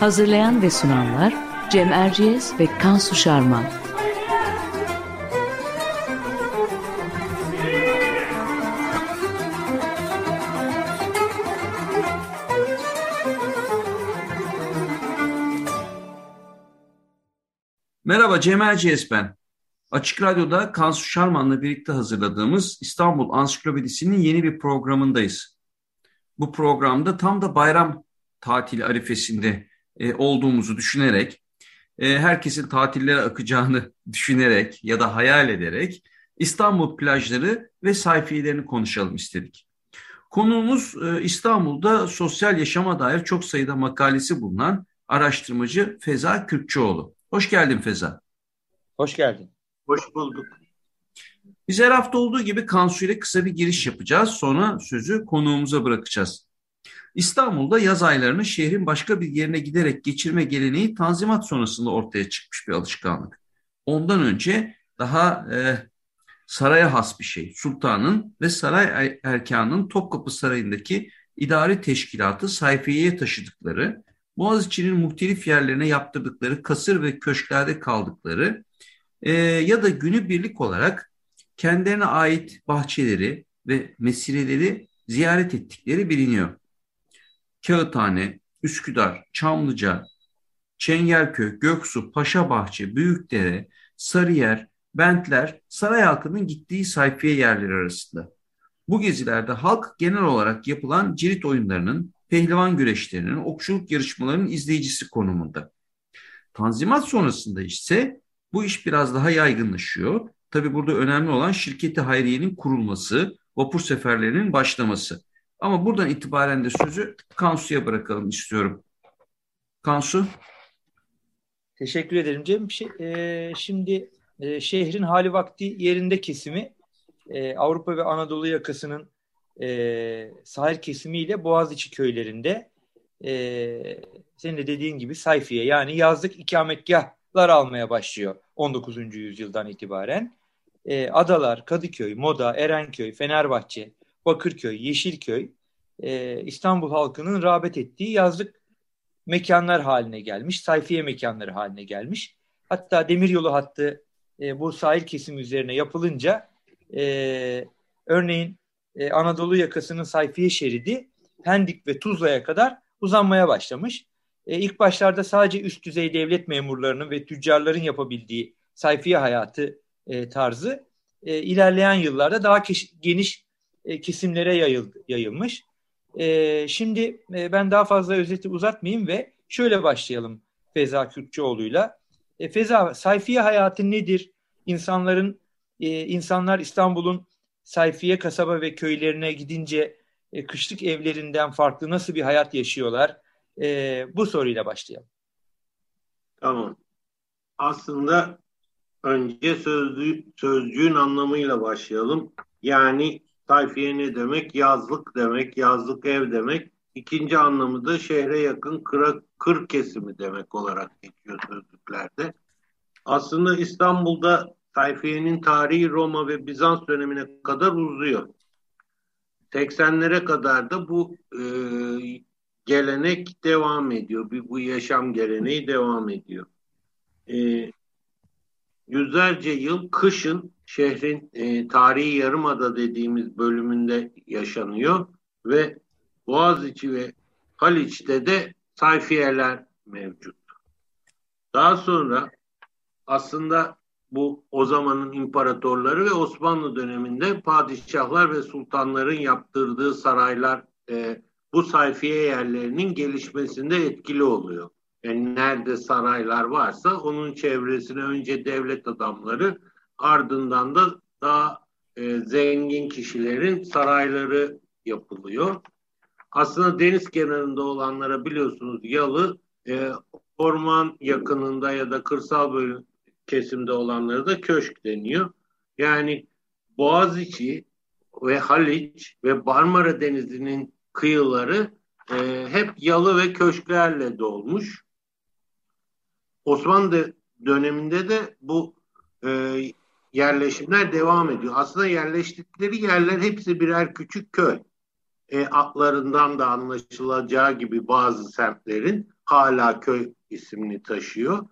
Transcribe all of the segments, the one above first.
Hazırlayan ve sunanlar Cem Erciyes ve Kansu Şarman. Merhaba Cem Erciyes ben. Açık Radyo'da Kansu Şarman'la birlikte hazırladığımız İstanbul Ansiklopedisi'nin yeni bir programındayız. Bu programda tam da bayram tatili arifesinde e, olduğumuzu düşünerek, e, herkesin tatillere akacağını düşünerek ya da hayal ederek İstanbul plajları ve sayfiyelerini konuşalım istedik. Konuğumuz e, İstanbul'da sosyal yaşama dair çok sayıda makalesi bulunan araştırmacı Feza Kürkçüoğlu. Hoş geldin Feza. Hoş geldin. Hoş bulduk. Biz her hafta olduğu gibi Kansu ile kısa bir giriş yapacağız. Sonra sözü konuğumuza bırakacağız. İstanbul'da yaz aylarını şehrin başka bir yerine giderek geçirme geleneği Tanzimat sonrasında ortaya çıkmış bir alışkanlık. Ondan önce daha e, saraya has bir şey. Sultanın ve saray er-, erkanının Topkapı Sarayı'ndaki idari teşkilatı sayfiyeye taşıdıkları, Boğaziçi'nin muhtelif yerlerine yaptırdıkları kasır ve köşklerde kaldıkları e, ya da günübirlik olarak kendilerine ait bahçeleri ve mesireleri ziyaret ettikleri biliniyor. Kağıthane, Üsküdar, Çamlıca, Çengelköy, Göksu, Paşabahçe, Büyükdere, Sarıyer, Bentler saray halkının gittiği sayfiye yerleri arasında. Bu gezilerde halk genel olarak yapılan cirit oyunlarının, pehlivan güreşlerinin, okçuluk yarışmalarının izleyicisi konumunda. Tanzimat sonrasında ise bu iş biraz daha yaygınlaşıyor. Tabi burada önemli olan şirketi hayriyenin kurulması, vapur seferlerinin başlaması. Ama buradan itibaren de sözü Kansu'ya bırakalım istiyorum. Kansu. Teşekkür ederim Cem. Şey, e, şimdi e, şehrin hali vakti yerinde kesimi e, Avrupa ve Anadolu yakasının e, sahil kesimiyle Boğaziçi köylerinde e, senin de dediğin gibi sayfiye yani yazlık ikametgahlar almaya başlıyor 19. yüzyıldan itibaren. E, Adalar, Kadıköy, Moda, Erenköy, Fenerbahçe, Bakırköy, Yeşilköy e, İstanbul halkının rağbet ettiği yazlık mekanlar haline gelmiş, sayfiye mekanları haline gelmiş. Hatta demiryolu hattı e, bu sahil kesim üzerine yapılınca e, örneğin e, Anadolu yakasının sayfiye şeridi Pendik ve Tuzla'ya kadar uzanmaya başlamış. E, ilk başlarda sadece üst düzey devlet memurlarının ve tüccarların yapabildiği sayfiye hayatı e, tarzı e, ilerleyen yıllarda daha geniş e, kesimlere yayıldı, yayılmış. E, şimdi e, ben daha fazla özeti uzatmayayım ve şöyle başlayalım Feza Kürkçüoğlu'yla. E, Feza, sayfiye hayatı nedir? İnsanların, e, insanlar İstanbul'un sayfiye kasaba ve köylerine gidince e, kışlık evlerinden farklı nasıl bir hayat yaşıyorlar? E, bu soruyla başlayalım. Tamam. Aslında önce sözlü, sözcüğün anlamıyla başlayalım. Yani Sayfiye ne demek? Yazlık demek, yazlık ev demek. İkinci anlamı da şehre yakın kıra, kır kesimi demek olarak geçiyor sözlüklerde. Aslında İstanbul'da sayfiyenin tarihi Roma ve Bizans dönemine kadar uzuyor. 80'lere kadar da bu e, gelenek devam ediyor. Bu, bu yaşam geleneği devam ediyor. E, yüzlerce yıl kışın şehrin e, tarihi yarımada dediğimiz bölümünde yaşanıyor ve Boğaziçi ve Haliç'te de sayfiyeler mevcut. Daha sonra aslında bu o zamanın imparatorları ve Osmanlı döneminde padişahlar ve sultanların yaptırdığı saraylar e, bu sayfiye yerlerinin gelişmesinde etkili oluyor. Yani nerede saraylar varsa onun çevresine önce devlet adamları ardından da daha e, zengin kişilerin sarayları yapılıyor. Aslında deniz kenarında olanlara biliyorsunuz yalı e, orman yakınında ya da kırsal bölüm kesimde olanlara da köşk deniyor. Yani Boğaziçi ve Haliç ve Marmara Denizi'nin kıyıları e, hep yalı ve köşklerle dolmuş. Osmanlı döneminde de bu e, yerleşimler devam ediyor. Aslında yerleştikleri yerler hepsi birer küçük köy. E, atlarından da anlaşılacağı gibi bazı semtlerin hala köy ismini taşıyor.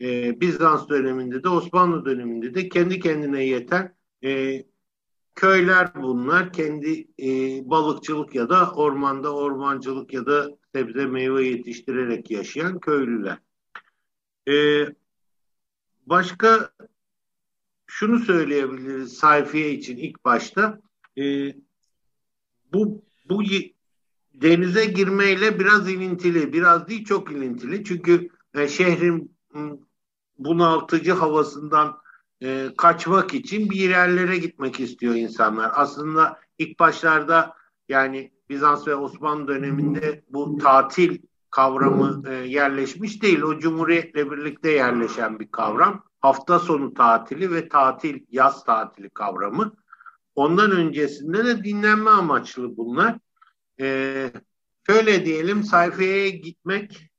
E, Bizans döneminde de Osmanlı döneminde de kendi kendine yeten e, köyler bunlar. Kendi e, balıkçılık ya da ormanda ormancılık ya da sebze meyve yetiştirerek yaşayan köylüler. E, başka şunu söyleyebiliriz sayfiye için ilk başta. E, bu bu denize girmeyle biraz ilintili, biraz değil çok ilintili. Çünkü e, şehrin bunaltıcı havasından e, kaçmak için bir yerlere gitmek istiyor insanlar. Aslında ilk başlarda yani Bizans ve Osmanlı döneminde bu tatil kavramı e, yerleşmiş değil. O cumhuriyetle birlikte yerleşen bir kavram. Hafta sonu tatili ve tatil, yaz tatili kavramı. Ondan öncesinde de dinlenme amaçlı bunlar. Ee, şöyle diyelim sayfaya gitmek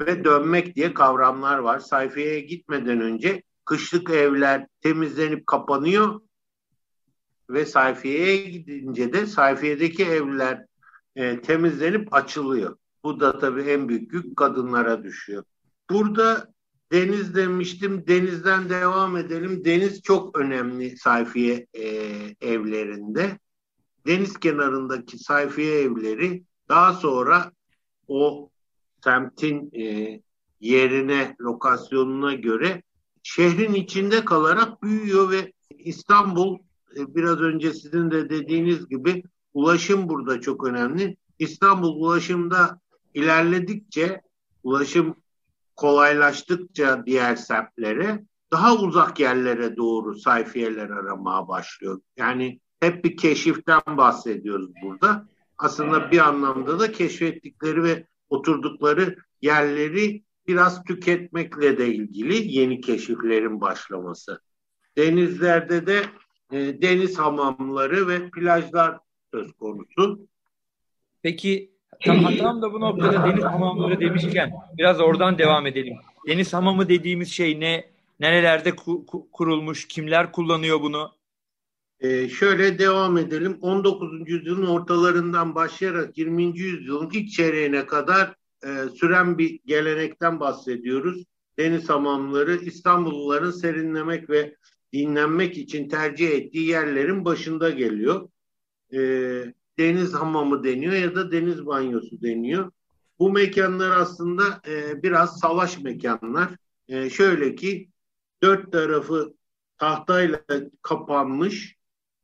ve dönmek diye kavramlar var. Sayfaya gitmeden önce kışlık evler temizlenip kapanıyor ve sayfiyeye gidince de sayfiyedeki evler e, temizlenip açılıyor. Bu da tabii en büyük yük kadınlara düşüyor. Burada deniz demiştim. Denizden devam edelim. Deniz çok önemli sayfiye e, evlerinde. Deniz kenarındaki sayfiye evleri daha sonra o semtin e, yerine, lokasyonuna göre şehrin içinde kalarak büyüyor ve İstanbul e, biraz önce sizin de dediğiniz gibi ulaşım burada çok önemli. İstanbul ulaşımda ilerledikçe, ulaşım kolaylaştıkça diğer semtlere daha uzak yerlere doğru sayfiyeler aramaya başlıyor. Yani hep bir keşiften bahsediyoruz burada. Aslında bir anlamda da keşfettikleri ve oturdukları yerleri biraz tüketmekle de ilgili yeni keşiflerin başlaması. Denizlerde de e, deniz hamamları ve plajlar söz konusu. Peki tam, tam da bu noktada deniz hamamları demişken biraz oradan devam edelim. Deniz hamamı dediğimiz şey ne? Nerelerde ku, ku, kurulmuş? Kimler kullanıyor bunu? Ee, şöyle devam edelim. 19. yüzyılın ortalarından başlayarak 20. yüzyılın ilk çeyreğine kadar e, süren bir gelenekten bahsediyoruz. Deniz hamamları İstanbulluların serinlemek ve dinlenmek için tercih ettiği yerlerin başında geliyor. E, deniz hamamı deniyor ya da deniz banyosu deniyor. Bu mekanlar aslında e, biraz savaş mekanlar. E, şöyle ki dört tarafı tahtayla kapanmış,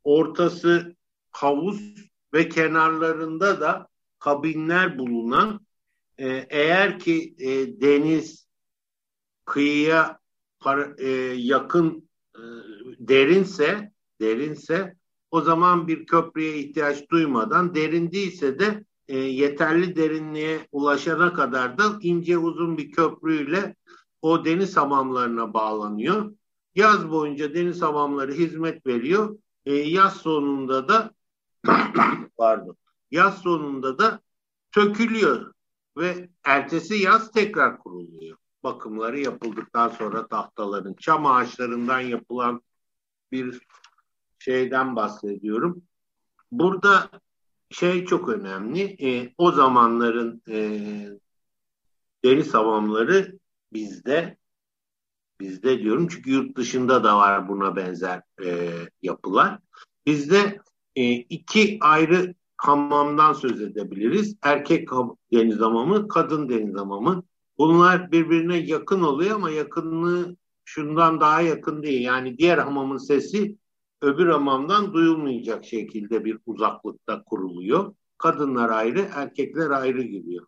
ortası havuz ve kenarlarında da kabinler bulunan e, eğer ki e, deniz kıyıya para, e, yakın e, derinse derinse o zaman bir köprüye ihtiyaç duymadan derin değilse de e, yeterli derinliğe ulaşana kadar da ince uzun bir köprüyle o deniz hamamlarına bağlanıyor. Yaz boyunca deniz hamamları hizmet veriyor. E, yaz sonunda da pardon yaz sonunda da sökülüyor ve ertesi yaz tekrar kuruluyor. Bakımları yapıldıktan sonra tahtaların çam ağaçlarından yapılan bir şeyden bahsediyorum. Burada şey çok önemli. E, o zamanların e, deniz hamamları bizde bizde diyorum çünkü yurt dışında da var buna benzer e, yapılar. Bizde e, iki ayrı hamamdan söz edebiliriz. Erkek deniz hamamı, kadın deniz hamamı. Bunlar birbirine yakın oluyor ama yakınlığı şundan daha yakın değil. Yani diğer hamamın sesi öbür hamamdan duyulmayacak şekilde bir uzaklıkta kuruluyor. Kadınlar ayrı, erkekler ayrı giriyor.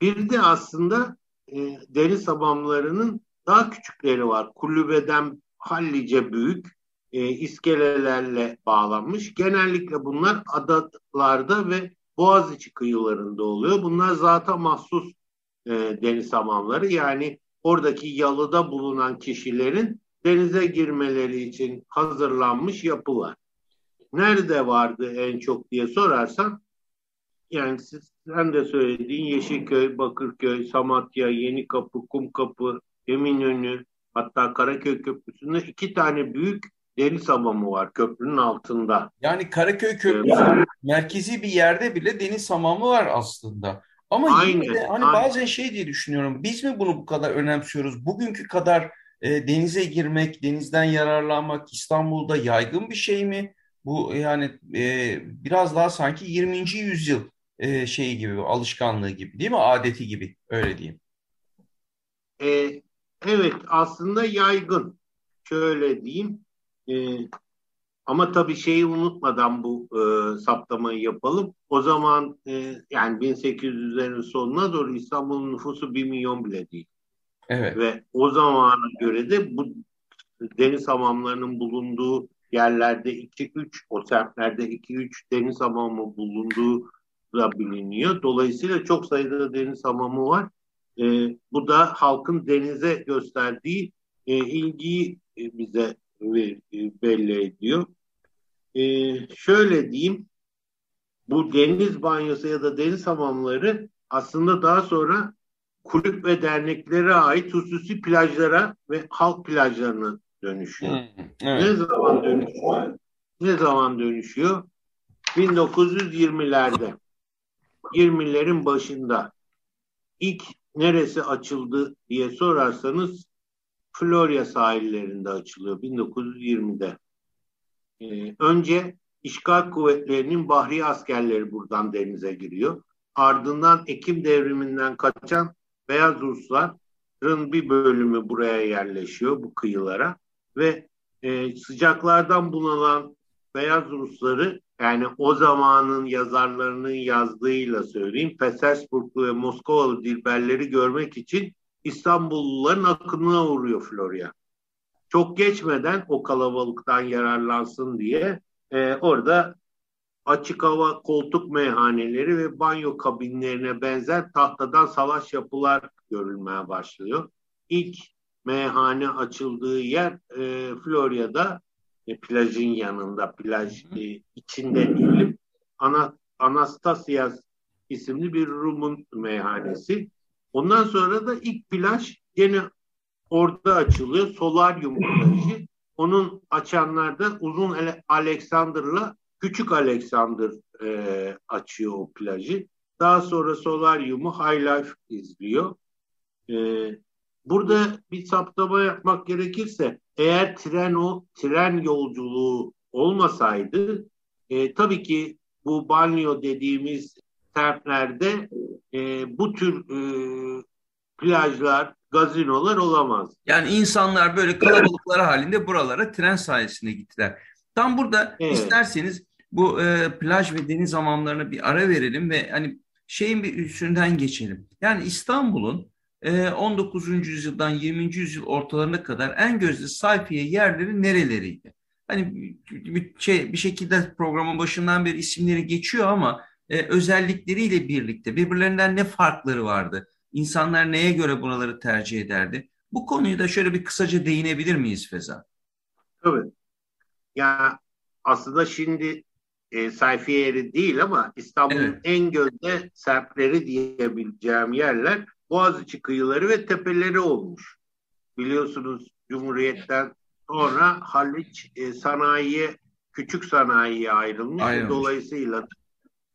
Bir de aslında e, deniz hamamlarının daha küçükleri var. Kulübeden hallice büyük. e, iskelelerle bağlanmış. Genellikle bunlar adalarda ve Boğaziçi kıyılarında oluyor. Bunlar zaten mahsus e, deniz hamamları. Yani oradaki yalıda bulunan kişilerin denize girmeleri için hazırlanmış yapılar. Nerede vardı en çok diye sorarsan yani siz, sen de söylediğin Yeşilköy, Bakırköy, Samatya, Yenikapı, Kumkapı, Eminönü hatta Karaköy Köprüsü'nde iki tane büyük deniz hamamı var köprünün altında. Yani Karaköy Köprüsü evet. merkezi bir yerde bile deniz hamamı var aslında. Ama aynen, yine de hani aynen. bazen şey diye düşünüyorum. Biz mi bunu bu kadar önemsiyoruz? Bugünkü kadar e, denize girmek, denizden yararlanmak İstanbul'da yaygın bir şey mi? Bu yani e, biraz daha sanki 20. yüzyıl e, şeyi gibi, alışkanlığı gibi değil mi? Adeti gibi öyle diyeyim. E, evet aslında yaygın. Şöyle diyeyim. E, ama tabii şeyi unutmadan bu e, saptamayı yapalım. O zaman e, yani 1800'lerin sonuna doğru İstanbul'un nüfusu 1 milyon bile değil. Evet. Ve o zamana göre de bu deniz hamamlarının bulunduğu yerlerde 2-3, o semtlerde 2-3 deniz hamamı bulunduğu da biliniyor. Dolayısıyla çok sayıda deniz hamamı var. E, bu da halkın denize gösterdiği e, ilgiyi e, bize e, belli ediyor. E, şöyle diyeyim, bu deniz banyosu ya da deniz hamamları aslında daha sonra kulüp ve derneklere ait hususi plajlara ve halk plajlarına dönüşüyor. Hmm, evet. Ne zaman dönüşüyor? Ne zaman dönüşüyor? 1920'lerde. 20'lerin başında. İlk neresi açıldı diye sorarsanız Florya sahillerinde açılıyor 1920'de. Ee, önce işgal kuvvetlerinin bahri askerleri buradan denize giriyor. Ardından Ekim devriminden kaçan Beyaz Rusların bir bölümü buraya yerleşiyor bu kıyılara ve e, sıcaklardan bunalan Beyaz Rusları yani o zamanın yazarlarının yazdığıyla söyleyeyim Petersburglu ve Moskovalı dilberleri görmek için İstanbulluların akınına uğruyor Florya. Çok geçmeden o kalabalıktan yararlansın diye e, orada açık hava koltuk meyhaneleri ve banyo kabinlerine benzer tahtadan salaş yapılar görülmeye başlıyor. İlk meyhane açıldığı yer e, Florya'da e, plajın yanında, plaj e, içinde diyelim. Ana, Anastasias isimli bir Rum'un meyhanesi. Ondan sonra da ilk plaj gene orada açılıyor. Solaryum plajı. Onun açanlar da Uzun Alexander'la Küçük Alexander e, açıyor o plajı. Daha sonra Solaryum'u High Life izliyor. E, burada bir saptama yapmak gerekirse eğer tren o tren yolculuğu olmasaydı e, tabii ki bu banyo dediğimiz semtlerde e, bu tür e, plajlar, gazinolar olamaz. Yani insanlar böyle kalabalıklar halinde buralara tren sayesinde gittiler. Tam burada evet. isterseniz bu e, plaj ve deniz hamamlarına bir ara verelim ve hani şeyin bir üstünden geçelim. Yani İstanbul'un e, 19. yüzyıldan 20. yüzyıl ortalarına kadar en gözde sayfiye yerleri nereleriydi? Hani bir şey bir şekilde programın başından beri isimleri geçiyor ama e, özellikleriyle birlikte birbirlerinden ne farkları vardı? İnsanlar neye göre buraları tercih ederdi? Bu konuyu da şöyle bir kısaca değinebilir miyiz Feza? Tabii. Ya aslında şimdi e, sayfiye yeri değil ama İstanbul'un evet. en gözde semtleri diyebileceğim yerler Boğaziçi kıyıları ve tepeleri olmuş. Biliyorsunuz Cumhuriyet'ten sonra Haliç e, sanayiye, küçük sanayiye ayrılmış. ayrılmış. Dolayısıyla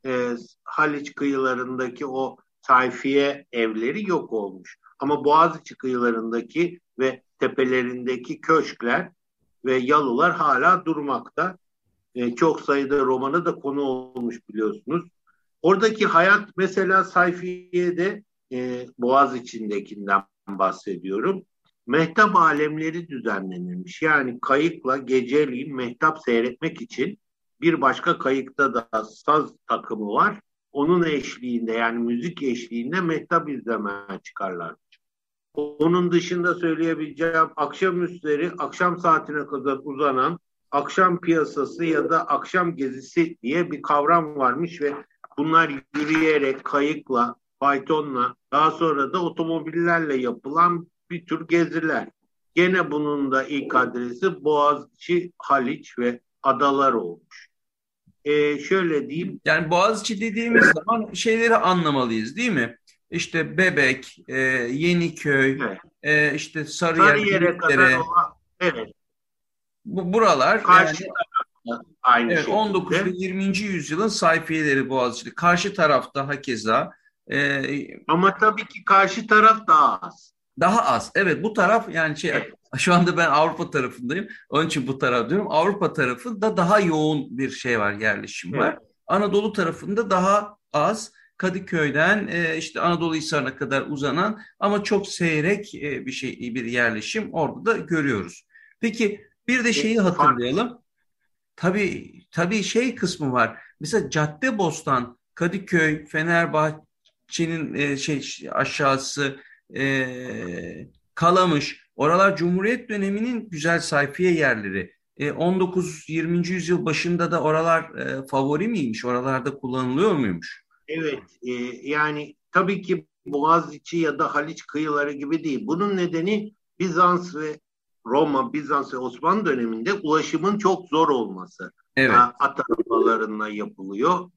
e, Haliç kıyılarındaki o sayfiye evleri yok olmuş. Ama Boğaziçi kıyılarındaki ve tepelerindeki köşkler ve yalılar hala durmakta. E, çok sayıda romana da konu olmuş biliyorsunuz. Oradaki hayat mesela sayfiyede e, Boğaz içindekinden bahsediyorum. Mehtap alemleri düzenlenirmiş. Yani kayıkla geceliğin mehtap seyretmek için bir başka kayıkta da saz takımı var. Onun eşliğinde yani müzik eşliğinde mehtap izlemeye çıkarlar. Onun dışında söyleyebileceğim akşam üstleri akşam saatine kadar uzanan akşam piyasası ya da akşam gezisi diye bir kavram varmış ve bunlar yürüyerek, kayıkla, faytonla, daha sonra da otomobillerle yapılan bir tür geziler. Gene bunun da ilk adresi Boğaziçi, Haliç ve adalar olmuş. Ee, şöyle diyeyim. Yani Boğaziçi dediğimiz zaman şeyleri anlamalıyız değil mi? İşte Bebek, e, Yeniköy, evet. e, işte Sarıyer, Sarıyer'e kadar olan, evet. Bu buralar Karşı yani, aynı evet, 19 ve 20. yüzyılın sayfiyeleri Boğaziçi'de. Karşı tarafta hakeza. E, Ama tabii ki karşı taraf daha az. Daha az. Evet bu taraf yani şey evet. şu anda ben Avrupa tarafındayım. Onun için bu taraf diyorum. Avrupa tarafında daha yoğun bir şey var, yerleşim var. Evet. Anadolu tarafında daha az. Kadıköy'den e, işte Anadolu Hisarı'na kadar uzanan ama çok seyrek e, bir şey bir yerleşim orada da görüyoruz. Peki bir de şeyi hatırlayalım. Tabii tabii şey kısmı var. Mesela Caddebostan, Kadıköy, Fenerbahçe'nin e, şey aşağısı e, Kalamış. Oralar Cumhuriyet döneminin güzel sayfiye yerleri. E, 19-20. yüzyıl başında da oralar e, favori miymiş? Oralarda kullanılıyor muymuş? Evet. E, yani tabii ki Boğaziçi ya da Haliç kıyıları gibi değil. Bunun nedeni Bizans ve Roma, Bizans ve Osmanlı döneminde ulaşımın çok zor olması. Evet. At arabalarına yapılıyor.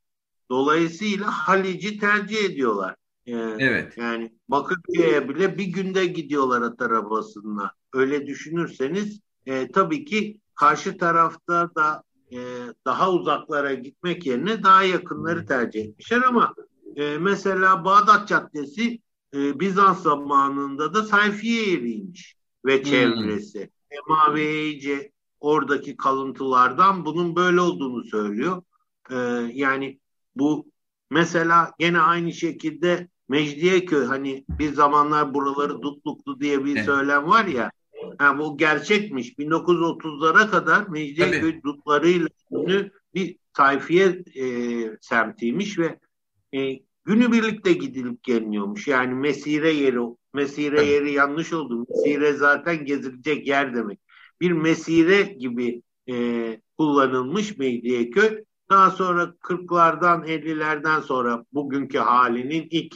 Dolayısıyla Halic'i tercih ediyorlar. Yani, evet. Yani Bakırköy'e bile bir günde gidiyorlar at arabasına. Öyle düşünürseniz e, tabii ki karşı tarafta da e, daha uzaklara gitmek yerine daha yakınları tercih etmişler ama e, mesela Bağdat Caddesi e, Bizans zamanında da sayfiye yeriymiş ve çevresi. Hmm. Emavi oradaki kalıntılardan bunun böyle olduğunu söylüyor. Ee, yani bu mesela gene aynı şekilde Mecidiyeköy hani bir zamanlar buraları dutluklu diye bir evet. söylem var ya. Yani bu gerçekmiş. 1930'lara kadar Mecidiyeköy Tabii. dutlarıyla ünlü bir sayfiye e, semtiymiş ve e, günü birlikte gidilip geliniyormuş. Yani mesire yeri mesire yeri yanlış oldu. Mesire zaten gezilecek yer demek. Bir mesire gibi e, kullanılmış Mecidiyeköy. Daha sonra 40'lardan 50'lerden sonra bugünkü halinin ilk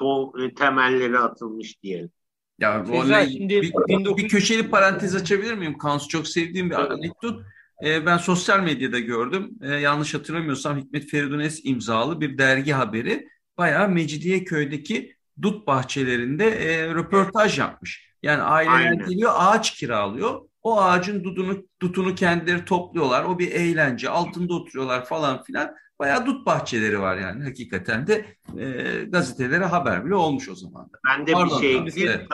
to- temelleri atılmış diyelim. Ya Güzel, şimdi bir, 19... bir köşeli parantez açabilir miyim? Kansu çok sevdiğim bir evet. anekdot. Ee, ben sosyal medyada gördüm. Ee, yanlış hatırlamıyorsam Hikmet Feridunes imzalı bir dergi haberi. Bayağı Mecidiyeköy'deki dut bahçelerinde e, röportaj yapmış. Yani aileler Aynen. geliyor ağaç kiralıyor. O ağacın dudunu, dutunu kendileri topluyorlar. O bir eğlence. Altında oturuyorlar falan filan. Bayağı dut bahçeleri var yani hakikaten de e, gazetelere haber bile olmuş o zaman da. Ben de Pardon, bir şey ekleyeyim.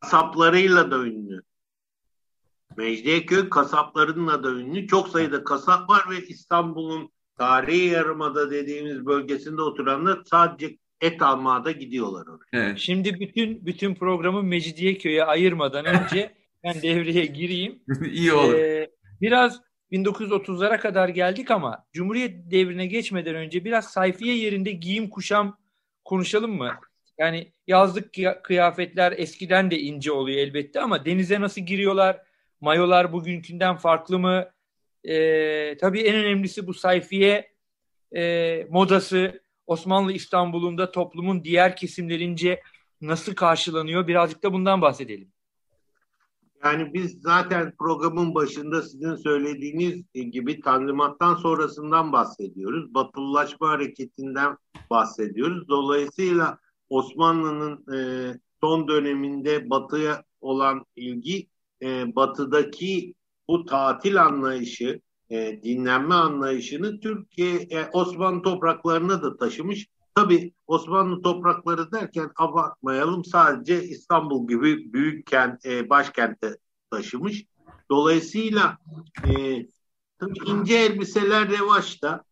Kasaplarıyla da ünlü. Mecidiyeköy kasaplarınla da ünlü. Çok sayıda kasap var ve İstanbul'un tarihi yarımada dediğimiz bölgesinde oturanlar sadece et almaya da gidiyorlar oraya. Evet. Şimdi bütün bütün programı Mecidiyeköy'e ayırmadan önce ben devreye gireyim. İyi olur. Ee, biraz 1930'lara kadar geldik ama Cumhuriyet devrine geçmeden önce biraz sayfiye yerinde giyim kuşam konuşalım mı? Yani yazlık kıyafetler eskiden de ince oluyor elbette ama denize nasıl giriyorlar? Mayolar bugünkünden farklı mı? Ee, tabii en önemlisi bu sayfiye e, modası Osmanlı İstanbul'unda toplumun diğer kesimlerince nasıl karşılanıyor? Birazcık da bundan bahsedelim. Yani biz zaten programın başında sizin söylediğiniz gibi Tanzimat'tan sonrasından bahsediyoruz. Batılılaşma hareketinden bahsediyoruz. Dolayısıyla Osmanlı'nın e, son döneminde batıya olan ilgi e, batıdaki bu tatil anlayışı, e, dinlenme anlayışını Türkiye, e, Osmanlı topraklarına da taşımış. Tabi Osmanlı toprakları derken abartmayalım sadece İstanbul gibi büyük kent, e, başkente taşımış. Dolayısıyla e, ince elbiseler revaçta.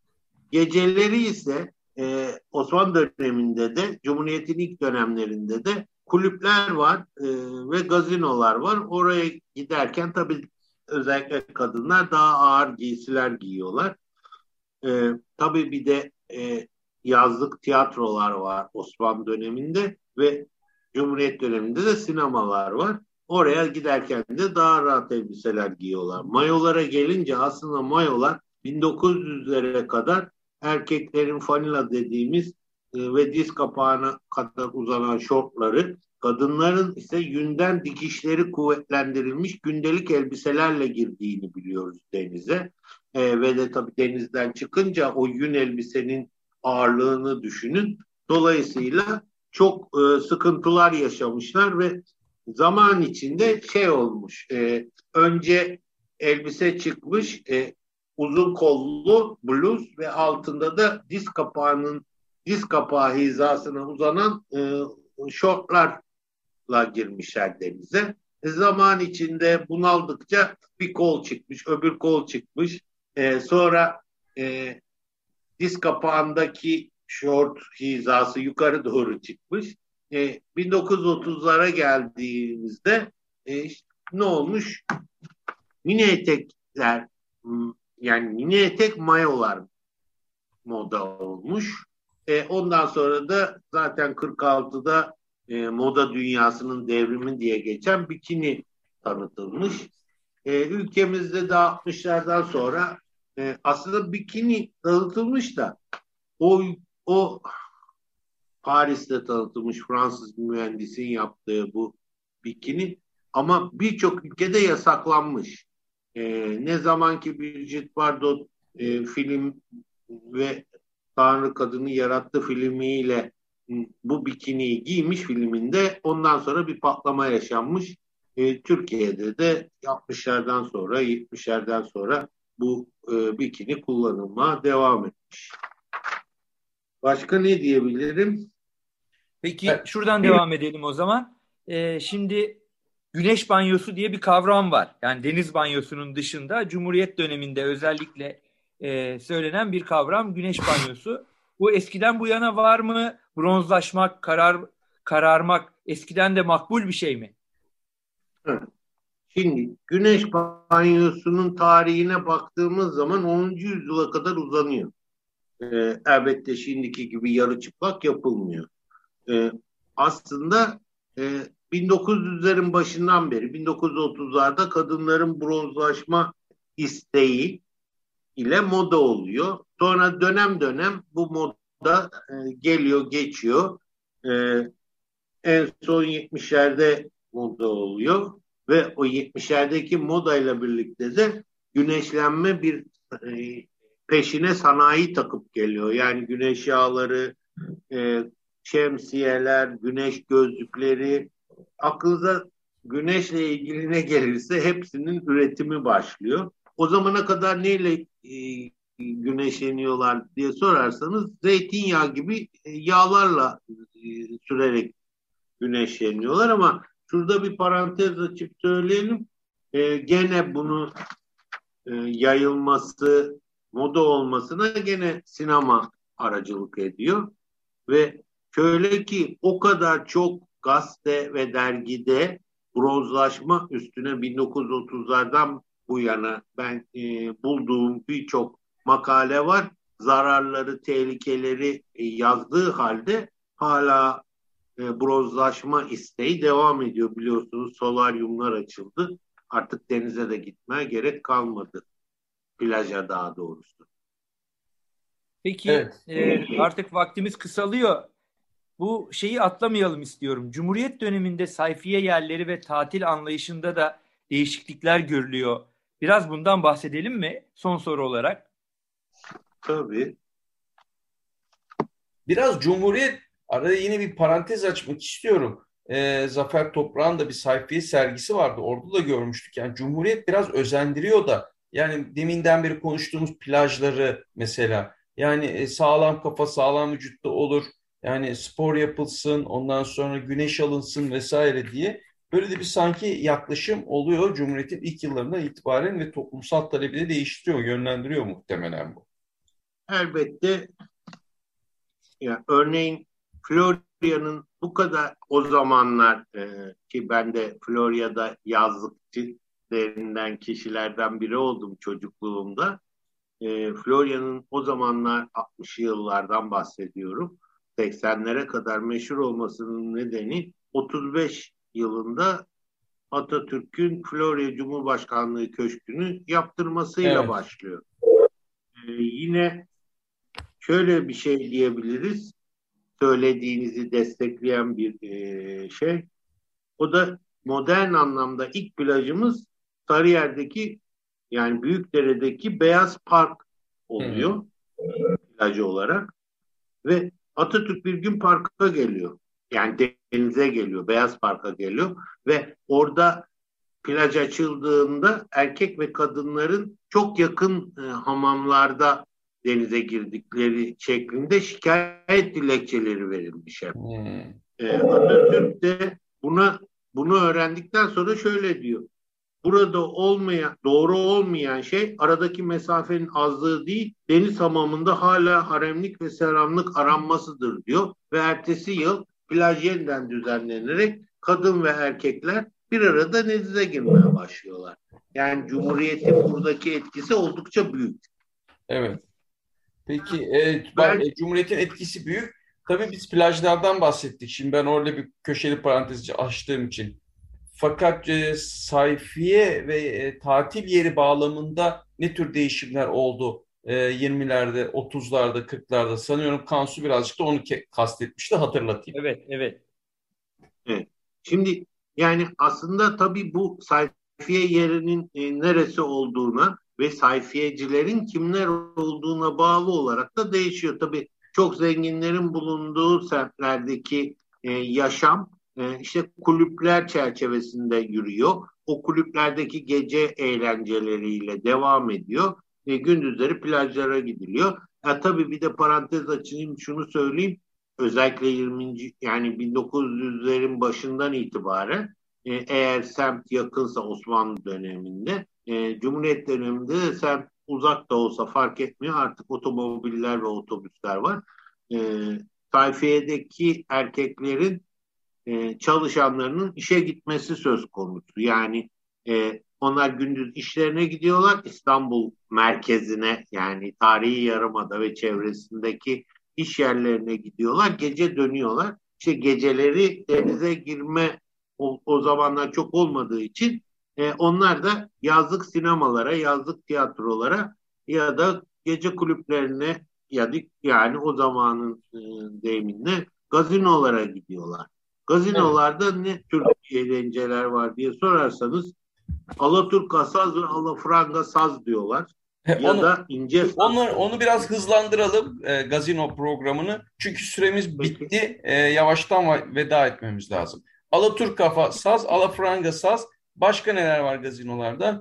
Geceleri ise e, Osmanlı döneminde de Cumhuriyet'in ilk dönemlerinde de kulüpler var e, ve gazinolar var. Oraya giderken tabii özellikle kadınlar daha ağır giysiler giyiyorlar. E, tabii bir de e, yazlık tiyatrolar var Osmanlı döneminde ve Cumhuriyet döneminde de sinemalar var. oraya giderken de daha rahat elbiseler giyiyorlar. Mayolara gelince aslında mayolar 1900'lere kadar erkeklerin fanila dediğimiz e, ve diz kapağına kadar uzanan şortları, kadınların ise yünden dikişleri kuvvetlendirilmiş gündelik elbiselerle girdiğini biliyoruz denize. E, ve de tabii denizden çıkınca o yün elbisenin ağırlığını düşünün. Dolayısıyla çok e, sıkıntılar yaşamışlar ve zaman içinde şey olmuş. E, önce elbise çıkmış, e, uzun kollu bluz ve altında da diz kapağının diz kapağı hizasına uzanan e, şortlarla girmişler denize. E, zaman içinde bunaldıkça bir kol çıkmış, öbür kol çıkmış. E, sonra e, diz kapağındaki şort hizası yukarı doğru çıkmış. E, 1930'lara geldiğimizde e, ne olmuş? Mini etekler yani mini etek mayolar moda olmuş. E, ondan sonra da zaten 46'da e, moda dünyasının devrimi diye geçen bikini tanıtılmış. E, ülkemizde de 60'lardan sonra e, aslında bikini tanıtılmış da o o Paris'te tanıtılmış Fransız mühendisin yaptığı bu bikini ama birçok ülkede yasaklanmış. E, ne zaman ki Brigitte Bardot e, film ve Tanrı Kadını Yarattı filmiyle bu bikiniyi giymiş filminde ondan sonra bir patlama yaşanmış. E, Türkiye'de de 60'lardan sonra 70'lerden sonra bu e, bikini kullanılmaya devam etmiş. Başka ne diyebilirim? Peki evet. şuradan devam edelim o zaman. Ee, şimdi güneş banyosu diye bir kavram var. Yani deniz banyosunun dışında Cumhuriyet döneminde özellikle e, söylenen bir kavram güneş banyosu. Bu eskiden bu yana var mı? Bronzlaşmak, karar kararmak eskiden de makbul bir şey mi? Şimdi güneş banyosunun tarihine baktığımız zaman 10. yüzyıla kadar uzanıyor. Ee, elbette şimdiki gibi yarı çıplak yapılmıyor. Ee, aslında e, 1900'lerin başından beri 1930'larda kadınların bronzlaşma isteği ile moda oluyor. Sonra dönem dönem bu moda e, geliyor, geçiyor. E, en son 70'lerde moda oluyor ve o 70'lerdeki modayla birlikte de güneşlenme bir e, peşine sanayi takıp geliyor. Yani güneş yağları, e, şemsiyeler, güneş gözlükleri, aklınıza güneşle ilgili ne gelirse hepsinin üretimi başlıyor. O zamana kadar neyle e, güneşleniyorlar diye sorarsanız zeytinyağı gibi e, yağlarla e, sürerek güneşleniyorlar ama şurada bir parantez açıp söyleyelim. E, gene bunu e, yayılması, moda olmasına gene sinema aracılık ediyor ve şöyle ki o kadar çok gazete ve dergide bronzlaşma üstüne 1930'lardan bu yana ben e, bulduğum birçok makale var. Zararları, tehlikeleri e, yazdığı halde hala e, bronzlaşma isteği devam ediyor. Biliyorsunuz solaryumlar açıldı. Artık denize de gitmeye gerek kalmadı. Plaja daha doğrusu. Peki evet. e, artık vaktimiz kısalıyor. Bu şeyi atlamayalım istiyorum. Cumhuriyet döneminde sayfiye yerleri ve tatil anlayışında da değişiklikler görülüyor. Biraz bundan bahsedelim mi son soru olarak? Tabii. Biraz Cumhuriyet arada yine bir parantez açmak istiyorum. Ee, Zafer Toprağ'ın da bir sayfiye sergisi vardı. Orada da görmüştük. Yani Cumhuriyet biraz özendiriyor da. Yani deminden beri konuştuğumuz plajları mesela. Yani e, sağlam kafa sağlam vücutta olur. Yani spor yapılsın, ondan sonra güneş alınsın vesaire diye Böyle de bir sanki yaklaşım oluyor Cumhuriyet'in ilk yıllarından itibaren ve toplumsal talebi de değiştiriyor, yönlendiriyor muhtemelen bu. Elbette ya örneğin Florya'nın bu kadar o zamanlar e, ki ben de Florya'da yazlıkçılerinden kişilerden biri oldum çocukluğumda. E, Florya'nın o zamanlar 60 yıllardan bahsediyorum. 80'lere kadar meşhur olmasının nedeni 35 yılında Atatürk'ün Florya Cumhurbaşkanlığı Köşkü'nü yaptırmasıyla evet. başlıyor. Ee, yine şöyle bir şey diyebiliriz. Söylediğinizi destekleyen bir e, şey. O da modern anlamda ilk plajımız Sarıyer'deki yani Büyükdere'deki Beyaz Park oluyor. Hı. Plajı olarak. Ve Atatürk bir gün parka geliyor. Yani denize geliyor, Beyaz Park'a geliyor ve orada plaj açıldığında erkek ve kadınların çok yakın e, hamamlarda denize girdikleri şeklinde şikayet dilekçeleri verilmiş hep. Hmm. E, Atatürk de buna bunu öğrendikten sonra şöyle diyor. Burada olmayan, doğru olmayan şey aradaki mesafenin azlığı değil, deniz hamamında hala haremlik ve seramlık aranmasıdır diyor. Ve ertesi yıl plaj yeniden düzenlenerek kadın ve erkekler bir arada denize girmeye başlıyorlar. Yani Cumhuriyet'in buradaki etkisi oldukça büyük. Evet. Peki e, ben, ben, Cumhuriyet'in etkisi büyük. Tabii biz plajlardan bahsettik. Şimdi ben orada bir köşeli parantezi açtığım için. Fakat e, sayfiye ve e, tatil yeri bağlamında ne tür değişimler oldu? E, 20'lerde, 30'larda, 40'larda sanıyorum Kansu birazcık da onu kastetmişti hatırlatayım. Evet, evet. Evet. Şimdi yani aslında tabii bu sayfiye yerinin e, neresi olduğuna ve sayfiyecilerin kimler olduğuna bağlı olarak da değişiyor. Tabii çok zenginlerin bulunduğu semtlerdeki e, yaşam e, işte kulüpler çerçevesinde yürüyor. O kulüplerdeki gece eğlenceleriyle devam ediyor. E, gündüzleri plajlara gidiliyor. Ya, tabii bir de parantez açayım şunu söyleyeyim. Özellikle 20. yani 1900'lerin başından itibaren e, eğer semt yakınsa Osmanlı döneminde e, Cumhuriyet döneminde de semt uzak da olsa fark etmiyor. Artık otomobiller ve otobüsler var. E, sayfiyedeki erkeklerin e, çalışanlarının işe gitmesi söz konusu. Yani e, onlar gündüz işlerine gidiyorlar İstanbul merkezine yani tarihi yarımada ve çevresindeki iş yerlerine gidiyorlar. Gece dönüyorlar. İşte geceleri denize girme o, o zamanlar çok olmadığı için e, onlar da yazlık sinemalara, yazlık tiyatrolara ya da gece kulüplerine ya da yani o zamanın e, deyiminle gazinolara gidiyorlar. Gazinolarda ne tür eğlenceler var diye sorarsanız Alaturka saz ve Alafranga saz diyorlar. ya onu, da ince saz. Onu, onu biraz hızlandıralım e, gazino programını. Çünkü süremiz bitti. E, yavaştan veda etmemiz lazım. Alaturka saz, Alafranga saz. Başka neler var gazinolarda?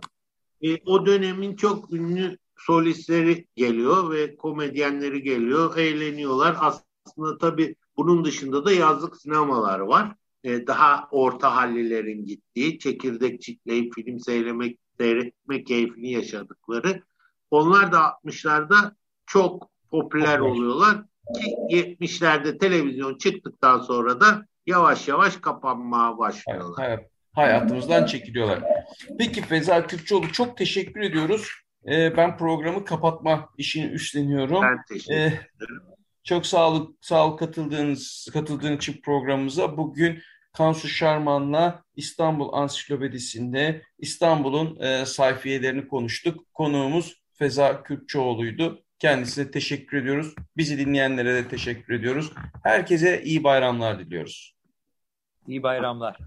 E, o dönemin çok ünlü solistleri geliyor ve komedyenleri geliyor. Eğleniyorlar. Aslında tabii bunun dışında da yazlık sinemalar var. Ee, daha orta hallilerin gittiği, çekirdek çitleyip film seyremek, seyretme keyfini yaşadıkları. Onlar da 60'larda çok popüler oluyorlar ki 70'lerde televizyon çıktıktan sonra da yavaş yavaş kapanmaya başlıyorlar. Evet, evet. Hayatımızdan çekiliyorlar. Peki Feza Kürkçoğlu çok teşekkür ediyoruz. Ee, ben programı kapatma işini üstleniyorum. Ben teşekkür ee, ederim. Çok sağ olun, sağ ol katıldığınız, katıldığın için programımıza. Bugün Kansu Şarman'la İstanbul Ansiklopedisi'nde İstanbul'un e, sayfiyelerini konuştuk. Konuğumuz Feza Kürkçoğlu'ydu. Kendisine teşekkür ediyoruz. Bizi dinleyenlere de teşekkür ediyoruz. Herkese iyi bayramlar diliyoruz. İyi bayramlar.